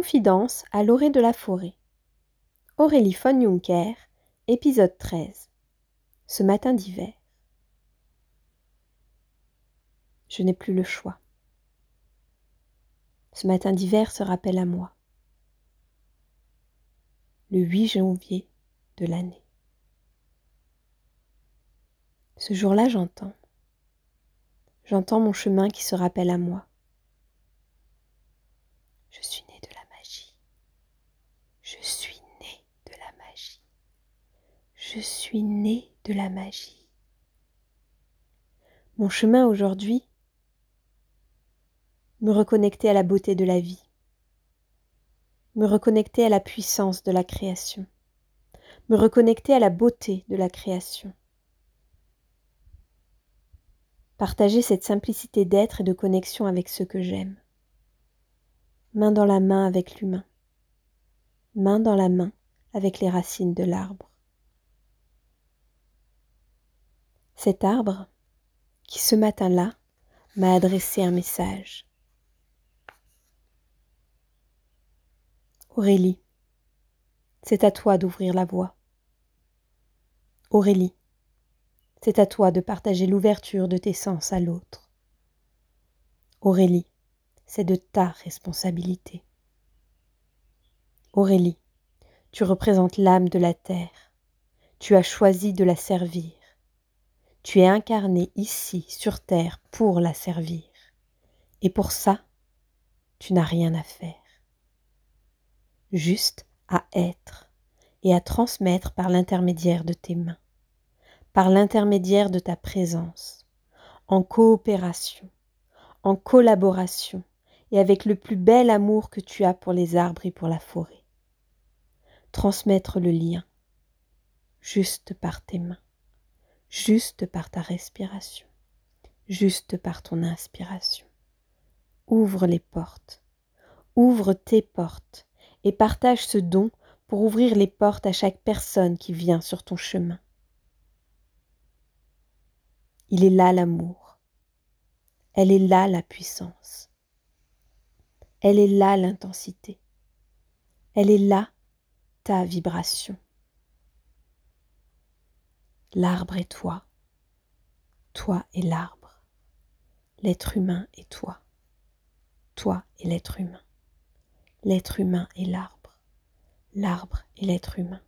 Confidence à l'orée de la forêt. Aurélie von Juncker, épisode 13. Ce matin d'hiver. Je n'ai plus le choix. Ce matin d'hiver se rappelle à moi. Le 8 janvier de l'année. Ce jour-là, j'entends. J'entends mon chemin qui se rappelle à moi. Je suis née de la magie. Je suis née de la magie. Je suis née de la magie. Mon chemin aujourd'hui, me reconnecter à la beauté de la vie, me reconnecter à la puissance de la création, me reconnecter à la beauté de la création. Partager cette simplicité d'être et de connexion avec ceux que j'aime main dans la main avec l'humain, main dans la main avec les racines de l'arbre. Cet arbre, qui ce matin-là m'a adressé un message. Aurélie, c'est à toi d'ouvrir la voie. Aurélie, c'est à toi de partager l'ouverture de tes sens à l'autre. Aurélie, c'est de ta responsabilité. Aurélie, tu représentes l'âme de la terre. Tu as choisi de la servir. Tu es incarnée ici sur terre pour la servir. Et pour ça, tu n'as rien à faire. Juste à être et à transmettre par l'intermédiaire de tes mains, par l'intermédiaire de ta présence, en coopération, en collaboration, et avec le plus bel amour que tu as pour les arbres et pour la forêt. Transmettre le lien, juste par tes mains, juste par ta respiration, juste par ton inspiration. Ouvre les portes, ouvre tes portes et partage ce don pour ouvrir les portes à chaque personne qui vient sur ton chemin. Il est là l'amour. Elle est là la puissance. Elle est là l'intensité. Elle est là vibration. L'arbre est toi. Toi et l'arbre. L'être humain est toi. Toi et l'être humain. L'être humain et l'arbre. L'arbre et l'être humain.